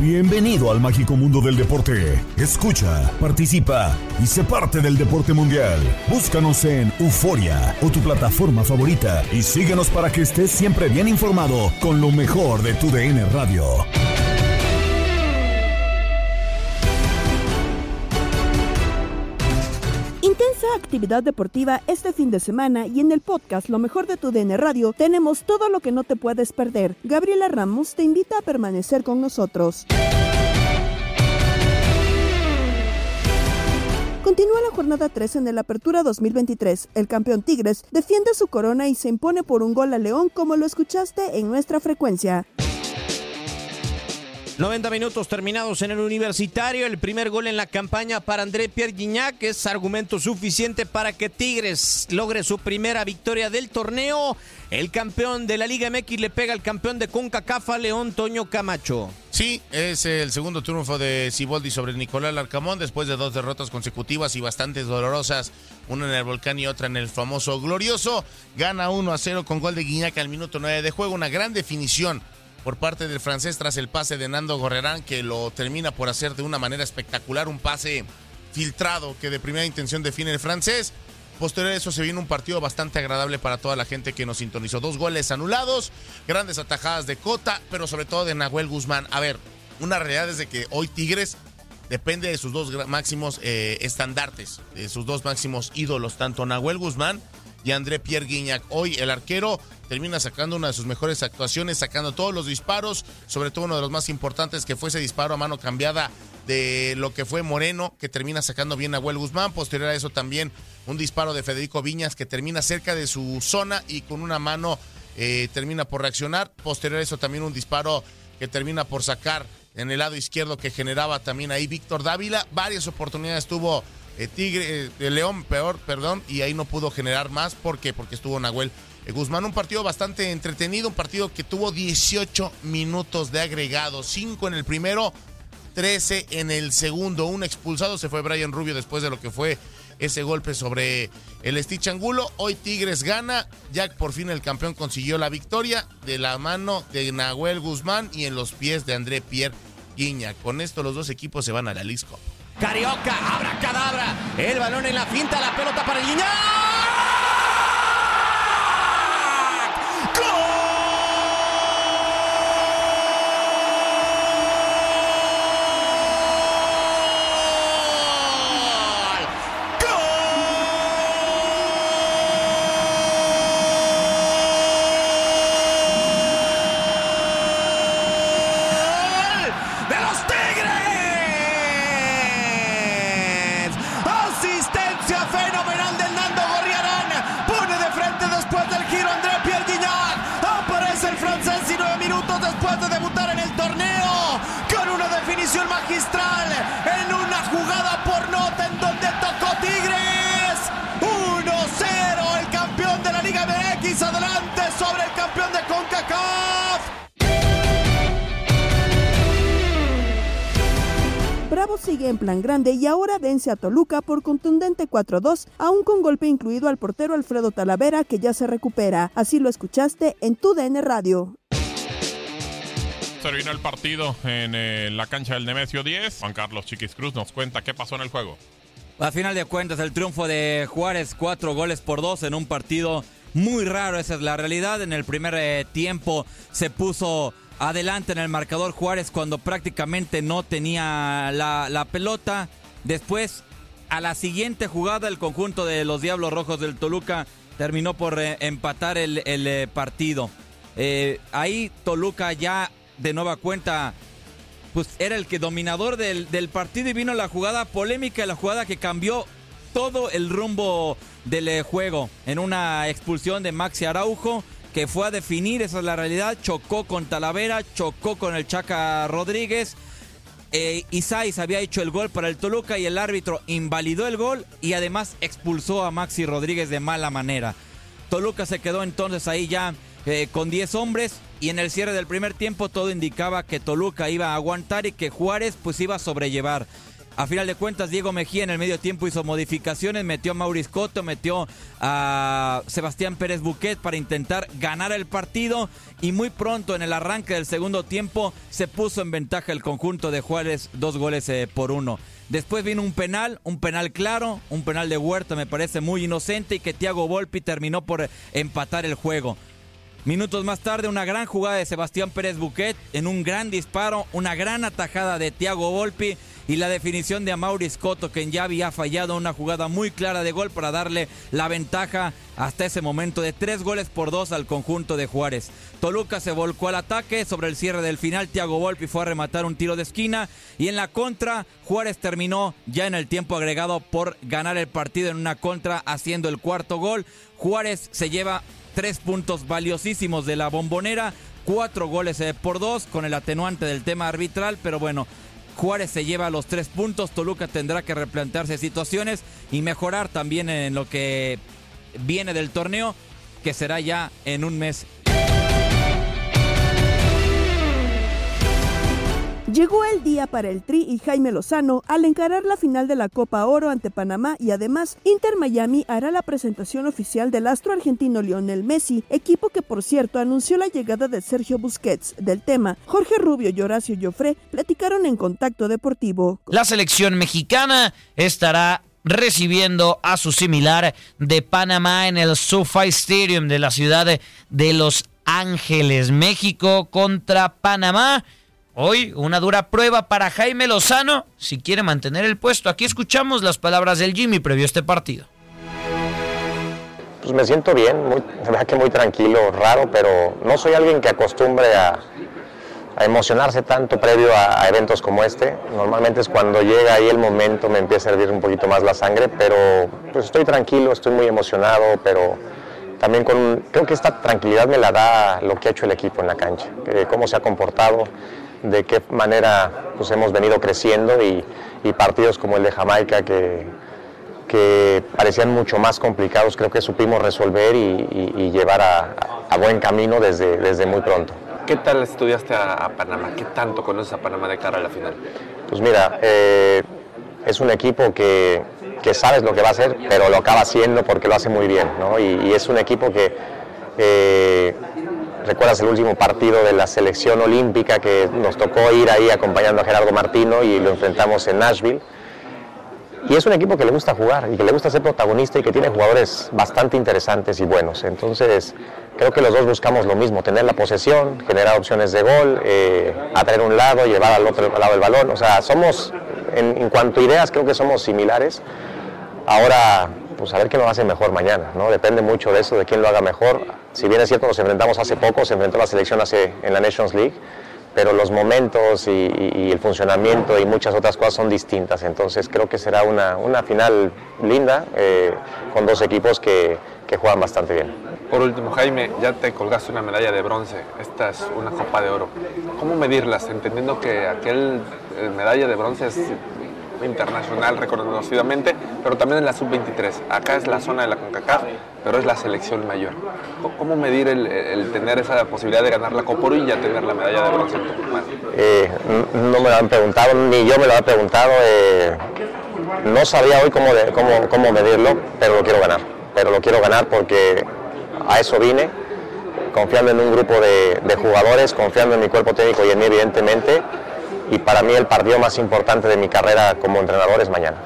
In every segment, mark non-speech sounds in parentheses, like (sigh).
Bienvenido al mágico mundo del deporte. Escucha, participa y sé parte del deporte mundial. Búscanos en Euforia o tu plataforma favorita y síguenos para que estés siempre bien informado con lo mejor de tu DN Radio. Actividad deportiva este fin de semana y en el podcast Lo mejor de tu DN Radio tenemos todo lo que no te puedes perder. Gabriela Ramos te invita a permanecer con nosotros. Continúa la jornada 3 en el Apertura 2023. El campeón Tigres defiende su corona y se impone por un gol a León como lo escuchaste en nuestra frecuencia. 90 minutos terminados en el universitario. El primer gol en la campaña para André Pierre Guignac es argumento suficiente para que Tigres logre su primera victoria del torneo. El campeón de la Liga MX le pega al campeón de CONCACAF León Toño Camacho. Sí, es el segundo triunfo de Ciboldi sobre Nicolás Larcamón después de dos derrotas consecutivas y bastante dolorosas, una en el Volcán y otra en el famoso Glorioso. Gana 1 a 0 con gol de Guiñac al minuto 9 de juego, una gran definición por parte del francés tras el pase de Nando Gorrerán que lo termina por hacer de una manera espectacular, un pase filtrado que de primera intención define el francés. Posterior a eso se viene un partido bastante agradable para toda la gente que nos sintonizó. Dos goles anulados, grandes atajadas de Cota, pero sobre todo de Nahuel Guzmán. A ver, una realidad es que hoy Tigres depende de sus dos máximos eh, estandartes, de sus dos máximos ídolos, tanto Nahuel Guzmán y André Pierre Guignac. Hoy el arquero termina sacando una de sus mejores actuaciones, sacando todos los disparos, sobre todo uno de los más importantes que fue ese disparo a mano cambiada de lo que fue Moreno, que termina sacando bien a Huel Guzmán. Posterior a eso también un disparo de Federico Viñas que termina cerca de su zona y con una mano eh, termina por reaccionar. Posterior a eso también un disparo que termina por sacar en el lado izquierdo que generaba también ahí Víctor Dávila. Varias oportunidades tuvo eh, Tigre, eh, León, peor, perdón, y ahí no pudo generar más. ¿Por qué? Porque estuvo Nahuel eh, Guzmán. Un partido bastante entretenido, un partido que tuvo 18 minutos de agregado, 5 en el primero, 13 en el segundo. Un expulsado se fue Brian Rubio después de lo que fue ese golpe sobre el Stitch Angulo. Hoy Tigres gana. Jack por fin el campeón consiguió la victoria de la mano de Nahuel Guzmán y en los pies de André Pierre Guiña. Con esto los dos equipos se van a la. Carioca, abra cadabra. El balón en la finta, la pelota para el Guiñac. En una jugada por nota en donde tocó Tigres. 1-0 el campeón de la Liga MX adelante sobre el campeón de CONCACAF. Bravo sigue en plan grande y ahora vence a Toluca por contundente 4-2, aún con golpe incluido al portero Alfredo Talavera que ya se recupera. Así lo escuchaste en tu DN Radio. Terminó el partido en eh, la cancha del Nemesio 10. Juan Carlos Chiquis Cruz nos cuenta qué pasó en el juego. A final de cuentas, el triunfo de Juárez, cuatro goles por dos en un partido muy raro, esa es la realidad. En el primer eh, tiempo se puso adelante en el marcador Juárez cuando prácticamente no tenía la, pelota. Después, a la siguiente jugada, el conjunto de los Diablos Rojos del Toluca terminó por eh, empatar el, partido. Ahí Toluca ya de nueva cuenta, pues era el que dominador del, del partido y vino la jugada polémica, la jugada que cambió todo el rumbo del juego en una expulsión de Maxi Araujo que fue a definir, esa es la realidad, chocó con Talavera, chocó con el Chaca Rodríguez. Eh, había hecho el gol para el Toluca y el árbitro invalidó el gol y además expulsó a Maxi Rodríguez de mala manera. Toluca se quedó entonces ahí ya eh, con 10 hombres y en el cierre del primer tiempo todo indicaba que Toluca iba a aguantar y que Juárez pues iba a sobrellevar. A final de cuentas, Diego Mejía en el medio tiempo hizo modificaciones, metió a Maurice Coto, metió a Sebastián Pérez Buquet para intentar ganar el partido y muy pronto en el arranque del segundo tiempo se puso en ventaja el conjunto de Juárez, dos goles eh, por uno. Después vino un penal, un penal claro, un penal de Huerta me parece muy inocente y que Thiago Volpi terminó por empatar el juego. Minutos más tarde, una gran jugada de Sebastián Pérez Buquet en un gran disparo, una gran atajada de Thiago Volpi y la definición de Amaury Scotto, quien ya había fallado una jugada muy clara de gol para darle la ventaja hasta ese momento de tres goles por dos al conjunto de Juárez. Toluca se volcó al ataque, sobre el cierre del final Thiago Volpi fue a rematar un tiro de esquina y en la contra Juárez terminó ya en el tiempo agregado por ganar el partido en una contra haciendo el cuarto gol. Juárez se lleva tres puntos valiosísimos de la bombonera, cuatro goles eh, por dos con el atenuante del tema arbitral, pero bueno, Juárez se lleva los tres puntos, Toluca tendrá que replantearse situaciones y mejorar también en lo que viene del torneo, que será ya en un mes Llegó el día para el Tri y Jaime Lozano al encarar la final de la Copa Oro ante Panamá y además Inter Miami hará la presentación oficial del astro argentino Lionel Messi, equipo que por cierto anunció la llegada de Sergio Busquets. Del tema, Jorge Rubio y Horacio Joffre platicaron en Contacto Deportivo. La selección mexicana estará recibiendo a su similar de Panamá en el SoFi Stadium de la ciudad de Los Ángeles, México contra Panamá. Hoy una dura prueba para Jaime Lozano si quiere mantener el puesto. Aquí escuchamos las palabras del Jimmy previo a este partido. Pues me siento bien, muy, verdad que muy tranquilo, raro, pero no soy alguien que acostumbre a, emocionarse tanto previo a, eventos como este. Normalmente es cuando llega ahí el momento, me empieza a hervir un poquito más la sangre, pero pues estoy tranquilo, estoy muy emocionado, pero también con, creo que esta tranquilidad me la da lo que ha hecho el equipo en la cancha, cómo se ha comportado de qué manera pues, hemos venido creciendo y, partidos como el de Jamaica que, que, parecían mucho más complicados, creo que supimos resolver y, llevar a, buen camino desde, desde muy pronto. ¿Qué tal estudiaste a, Panamá? ¿Qué tanto conoces a Panamá de cara a la final? Pues mira, eh, es un equipo que, que, sabes lo que va a hacer, pero lo acaba haciendo porque lo hace muy bien, ¿no? y, es un equipo que eh, recuerdas el último partido de la selección olímpica que nos tocó ir ahí acompañando a Gerardo Martino y lo enfrentamos en Nashville. Y es un equipo que le gusta jugar y que le gusta ser protagonista y que tiene jugadores bastante interesantes y buenos. Entonces, creo que los dos buscamos lo mismo, tener la posesión, generar opciones de gol, eh, atraer un lado, llevar al otro lado el balón. O sea, somos, en, en cuanto a ideas, creo que somos similares. Ahora pues a ver quién lo hace mejor mañana, ¿no? Depende mucho de eso, de quién lo haga mejor. Si bien es cierto, nos enfrentamos hace poco, se enfrentó la selección hace, en la Nations League, pero los momentos y, el funcionamiento y muchas otras cosas son distintas. Entonces creo que será una, una final linda, eh, con dos equipos que, que juegan bastante bien. Por último, Jaime, ya te colgaste una medalla de bronce, esta es una copa de oro. ¿Cómo medirlas? Entendiendo que aquel eh, medalla de bronce es internacional reconocidamente, pero también en la sub-23. Acá es la zona de la CONCACAF, pero es la selección mayor. ¿Cómo medir el, tener esa posibilidad de ganar la Copa y ya tener la medalla de bronce en? Eh, no me lo han preguntado, ni yo me lo he preguntado. eh, no sabía hoy cómo, cómo, cómo medirlo, pero lo quiero ganar. Pero lo quiero ganar porque a eso vine, confiando en un grupo de, de jugadores, confiando en mi cuerpo técnico y en mí, evidentemente. Y para mí el partido más importante de mi carrera como entrenador es mañana.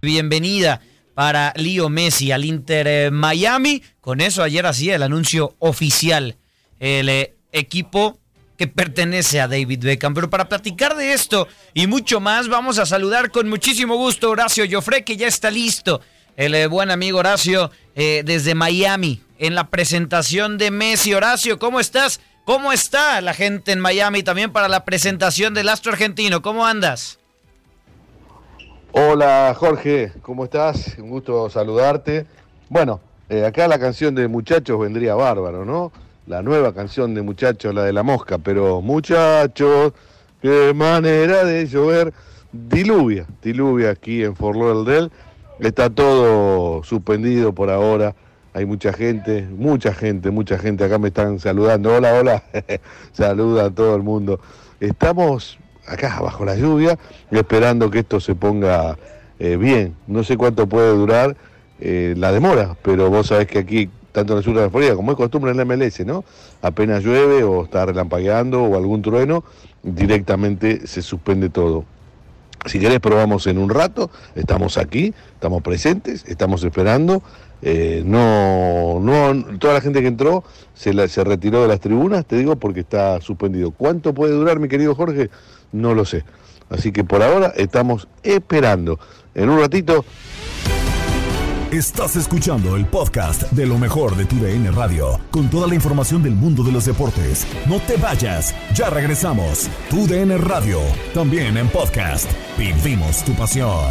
Bienvenida para Leo Messi al Inter eh, Miami. Con eso ayer hacía el anuncio oficial. El eh, equipo que pertenece a David Beckham. Pero para platicar de esto y mucho más, vamos a saludar con muchísimo gusto Horacio Joffre, que ya está listo. El eh, buen amigo Horacio desde Miami en la presentación de Messi. Horacio, ¿cómo estás? ¿Cómo está la gente en Miami también para la presentación del astro argentino? ¿Cómo andas? Hola Jorge, ¿cómo estás? Un gusto saludarte. Bueno, eh, acá la canción de Muchachos vendría bárbaro, ¿no? La nueva canción de Muchachos, la de la mosca, pero Muchachos, qué manera de llover. Diluvia, diluvia aquí en Fort Lauderdale. Está todo suspendido por ahora. Hay mucha gente, mucha gente, mucha gente. Acá me están saludando. Hola, hola. (laughs) Saluda a todo el mundo. Estamos acá bajo la lluvia, esperando que esto se ponga eh, bien. No sé cuánto puede durar eh, la demora, pero vos sabés que aquí, tanto en el sur de la Florida, como es costumbre en la MLS, ¿no? Apenas llueve o está relampagueando o algún trueno, directamente se suspende todo. Si querés probamos en un rato, estamos aquí, estamos presentes, estamos esperando. Eh, no, no, toda la gente que entró se, se retiró de las tribunas, te digo, porque está suspendido. ¿Cuánto puede durar, mi querido Jorge? No lo sé. Así que por ahora estamos esperando. En un ratito Estás escuchando el podcast de lo mejor de tu DN Radio, con toda la información del mundo de los deportes. No te vayas, ya regresamos. Tu DN Radio, también en podcast. Vivimos tu pasión.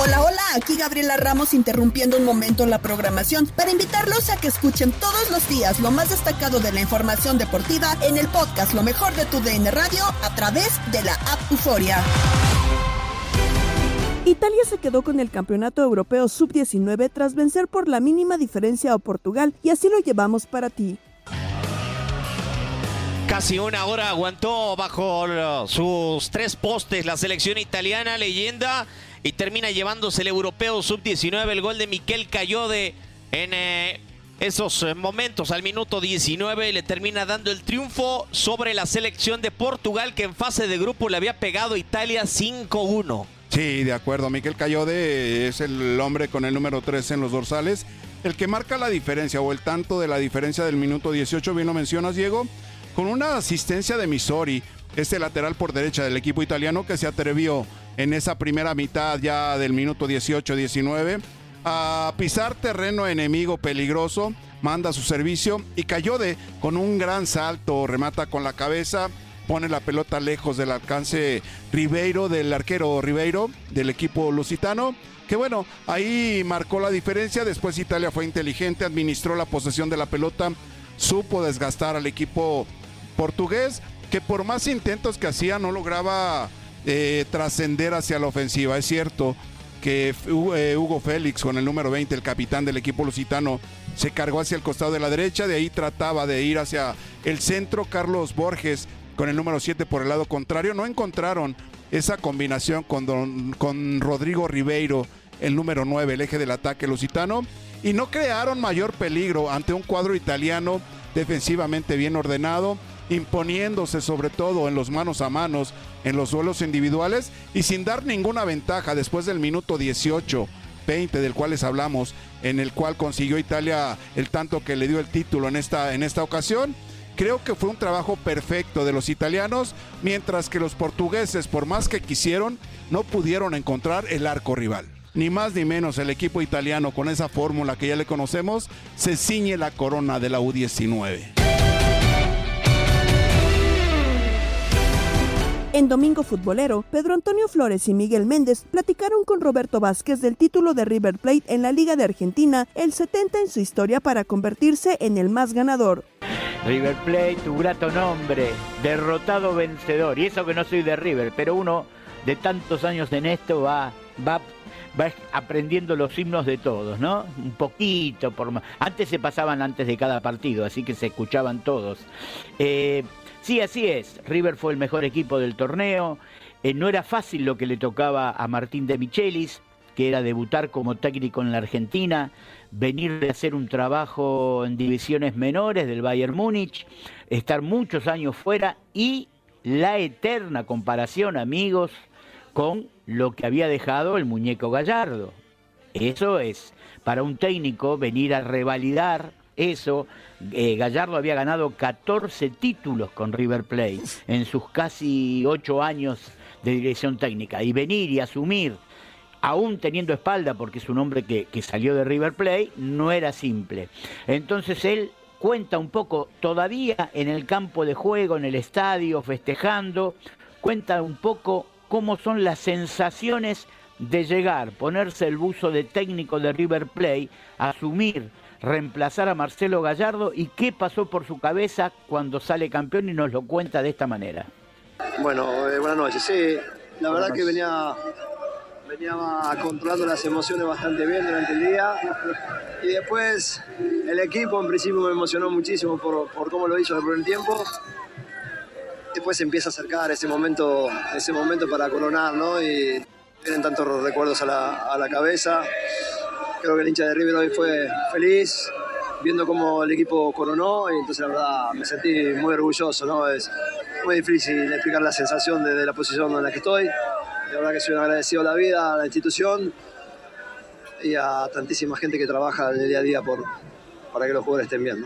Hola, hola, aquí Gabriela Ramos interrumpiendo un momento la programación para invitarlos a que escuchen todos los días lo más destacado de la información deportiva en el podcast Lo mejor de tu DN Radio a través de la app Euforia. Italia se quedó con el Campeonato Europeo Sub-19 tras vencer por la mínima diferencia a Portugal y así lo llevamos para ti. Casi una hora aguantó bajo sus tres postes la selección italiana, leyenda, y termina llevándose el europeo sub-19, el gol de Miquel Cayode en eh, esos eh, momentos al minuto 19 y le termina dando el triunfo sobre la selección de Portugal que en fase de grupo le había pegado a Italia 5-1. Sí, de acuerdo. Miquel Cayode es el hombre con el número 13 en los dorsales. El que marca la diferencia o el tanto de la diferencia del minuto 18, bien lo mencionas, Diego, con una asistencia de Misori, este lateral por derecha del equipo italiano que se atrevió en esa primera mitad ya del minuto 18-19 a pisar terreno enemigo peligroso, manda su servicio y Cayode con un gran salto, remata con la cabeza, pone la pelota lejos del alcance Ribeiro, del arquero Ribeiro, del equipo lusitano. Que bueno, ahí marcó la diferencia. Después Italia fue inteligente, administró la posesión de la pelota, supo desgastar al equipo portugués, que por más intentos que hacía no lograba eh, trascender hacia la ofensiva. Es cierto que eh, Hugo Félix, con el número 20, el capitán del equipo lusitano, se cargó hacia el costado de la derecha, de ahí trataba de ir hacia el centro. Carlos Borges, con el número 7 por el lado contrario, no encontraron esa combinación con, don- con Rodrigo Ribeiro, el número 9, el eje del ataque lusitano, y no crearon mayor peligro ante un cuadro italiano defensivamente bien ordenado, imponiéndose sobre todo en los manos a manos, en los duelos individuales y sin dar ninguna ventaja después del minuto 18. 20 del cual les hablamos, en el cual consiguió Italia el tanto que le dio el título en esta, en esta ocasión. Creo que fue un trabajo perfecto de los italianos, mientras que los portugueses, por más que quisieron, no pudieron encontrar el arco rival. Ni más ni menos el equipo italiano con esa fórmula que ya le conocemos se ciñe la corona de la U19. En Domingo Futbolero, Pedro Antonio Flores y Miguel Méndez platicaron con Roberto Vázquez del título de River Plate en la Liga de Argentina, el 70 en su historia para convertirse en el más ganador. River Plate, tu grato nombre, derrotado vencedor. Y eso que no soy de River, pero uno de tantos años en esto va, va, va aprendiendo los himnos de todos, ¿no? Un poquito, por más. Antes se pasaban antes de cada partido, así que se escuchaban todos. Eh, Sí, así es. River fue el mejor equipo del torneo. Eh, no era fácil lo que le tocaba a Martín de Michelis, que era debutar como técnico en la Argentina, venir de hacer un trabajo en divisiones menores del Bayern Múnich, estar muchos años fuera y la eterna comparación, amigos, con lo que había dejado el muñeco Gallardo. Eso es, para un técnico venir a revalidar eso, eh, Gallardo había ganado 14 títulos con River Plate en sus casi 8 años de dirección técnica. Y venir y asumir, aún teniendo espalda, porque es un hombre que, que salió de River Plate, no era simple. Entonces él cuenta un poco, todavía en el campo de juego, en el estadio, festejando, cuenta un poco cómo son las sensaciones de llegar, ponerse el buzo de técnico de River Plate, asumir reemplazar a Marcelo Gallardo y qué pasó por su cabeza cuando sale campeón y nos lo cuenta de esta manera. Bueno, eh, buenas noches. Sí, la verdad que venía, venía controlando las emociones bastante bien durante el día y después el equipo en principio me emocionó muchísimo por, por cómo lo hizo en el primer tiempo. Después empieza a acercar ese momento, ese momento para coronar, ¿no? Y tienen tantos recuerdos a la, a la cabeza creo que el hincha de River hoy fue feliz viendo cómo el equipo coronó y entonces la verdad me sentí muy orgulloso, ¿no? Es muy difícil explicar la sensación de, la posición en la que estoy. La verdad que soy un agradecido a la vida, a la institución y a tantísima gente que trabaja el día a día por, para que los jugadores estén bien.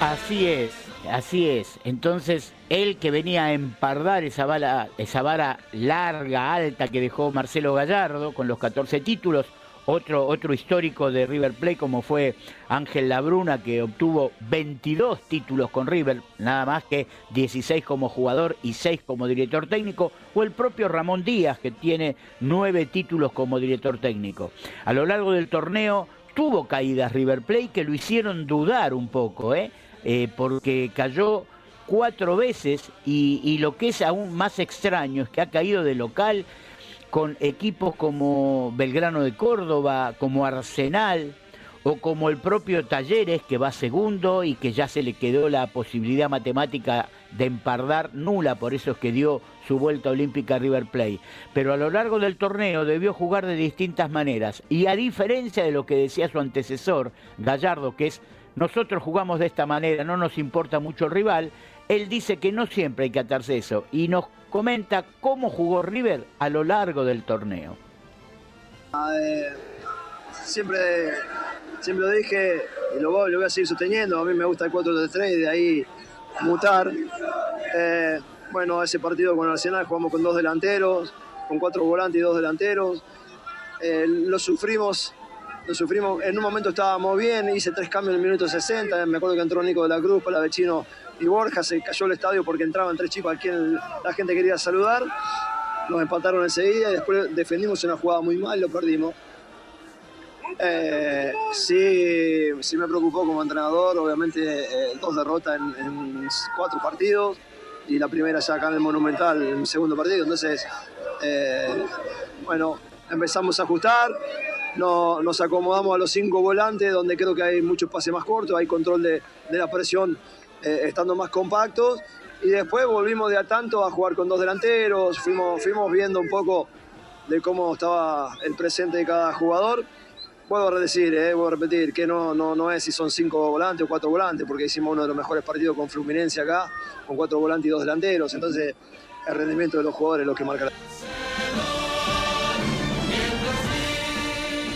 Así es, así es. Entonces, él que venía a empardar esa, bala, esa vara larga, alta que dejó Marcelo Gallardo con los 14 títulos, otro, otro histórico de River Plate como fue Ángel Labruna que obtuvo 22 títulos con River, nada más que 16 como jugador y 6 como director técnico, o el propio Ramón Díaz que tiene 9 títulos como director técnico. A lo largo del torneo tuvo caídas River Plate que lo hicieron dudar un poco, ¿eh? Eh, porque cayó cuatro veces y, lo que es aún más extraño es que ha caído de local con equipos como Belgrano de Córdoba, como Arsenal o como el propio Talleres que va segundo y que ya se le quedó la posibilidad matemática de empardar nula, por eso es que dio su vuelta olímpica a River Plate. Pero a lo largo del torneo debió jugar de distintas maneras y a diferencia de lo que decía su antecesor, Gallardo, que es nosotros jugamos de esta manera, no nos importa mucho el rival, él dice que no siempre hay que atarse eso y nos comenta cómo jugó River a lo largo del torneo. siempre, siempre lo dije y lo voy, a seguir sosteniendo. A mí me gusta el 4-3 y de ahí mutar. Eh, bueno, ese partido con Arsenal jugamos con dos delanteros, con cuatro volantes y dos delanteros. Eh, lo sufrimos lo sufrimos. En un momento estábamos bien, hice tres cambios en el minuto 60. Me acuerdo que entró Nico de la Cruz, para vecino y Borja, se cayó el estadio porque entraban tres chicos a quien la gente quería saludar. Nos empataron enseguida y después defendimos una jugada muy mal y lo perdimos. Eh, sí, sí me preocupó como entrenador, obviamente eh, dos derrotas en, cuatro partidos y la primera ya acá en el Monumental, en el segundo partido. Entonces, eh, bueno, empezamos a ajustar, no, nos acomodamos a los cinco volantes, donde creo que hay mucho pase más corto, hay control de, de la presión eh, estando más compactos. Y después volvimos de a tanto a jugar con dos delanteros, fuimos, fuimos viendo un poco de cómo estaba el presente de cada jugador. Vuelvo a decir, eh, vuelvo a repetir, que no, no, no es si son cinco volantes o cuatro volantes, porque hicimos uno de los mejores partidos con Fluminense acá, con cuatro volantes y dos delanteros. Entonces, el rendimiento de los jugadores es lo que marca la...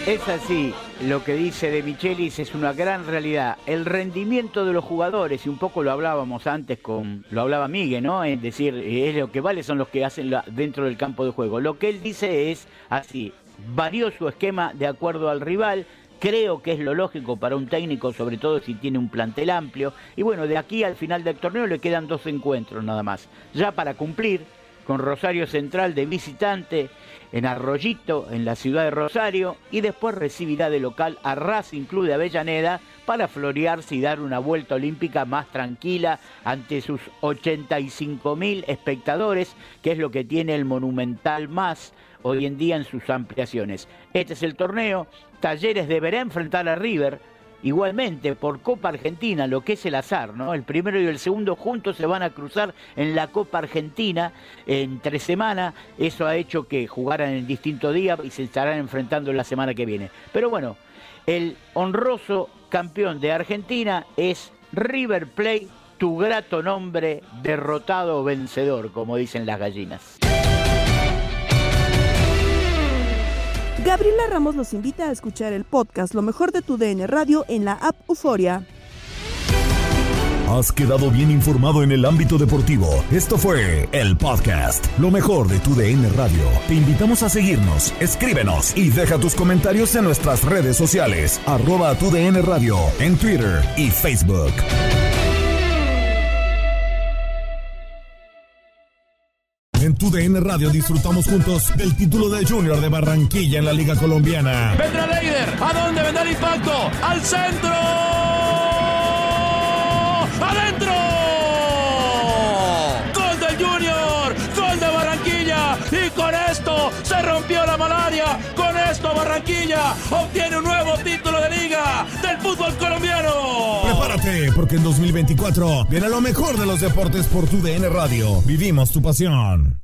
Es así, lo que dice de Michelis es una gran realidad. El rendimiento de los jugadores, y un poco lo hablábamos antes con, lo hablaba Miguel, ¿no? Es decir, es lo que vale son los que hacen dentro del campo de juego. Lo que él dice es así, varió su esquema de acuerdo al rival, creo que es lo lógico para un técnico, sobre todo si tiene un plantel amplio. Y bueno, de aquí al final del torneo le quedan dos encuentros nada más. Ya para cumplir con Rosario Central de visitante en Arroyito, en la ciudad de Rosario, y después recibirá de local a Racing Club de Avellaneda para florearse y dar una vuelta olímpica más tranquila ante sus 85 mil espectadores, que es lo que tiene el Monumental más hoy en día en sus ampliaciones. Este es el torneo, Talleres deberá enfrentar a River, Igualmente, por Copa Argentina, lo que es el azar, ¿no? El primero y el segundo juntos se van a cruzar en la Copa Argentina en tres semanas. Eso ha hecho que jugaran en distinto día y se estarán enfrentando la semana que viene. Pero bueno, el honroso campeón de Argentina es River Plate, tu grato nombre, derrotado o vencedor, como dicen las gallinas. Gabriela Ramos los invita a escuchar el podcast Lo mejor de tu DN Radio en la app Euforia. Has quedado bien informado en el ámbito deportivo. Esto fue el podcast Lo mejor de tu DN Radio. Te invitamos a seguirnos, escríbenos y deja tus comentarios en nuestras redes sociales, arroba tu DN Radio, en Twitter y Facebook. En tu Radio disfrutamos juntos del título de Junior de Barranquilla en la Liga Colombiana. Vendrá Leider. ¿A dónde vendrá el impacto? ¡Al centro! Rompió la malaria. Con esto Barranquilla obtiene un nuevo título de liga del fútbol colombiano. Prepárate, porque en 2024 viene lo mejor de los deportes por tu DN Radio. Vivimos tu pasión.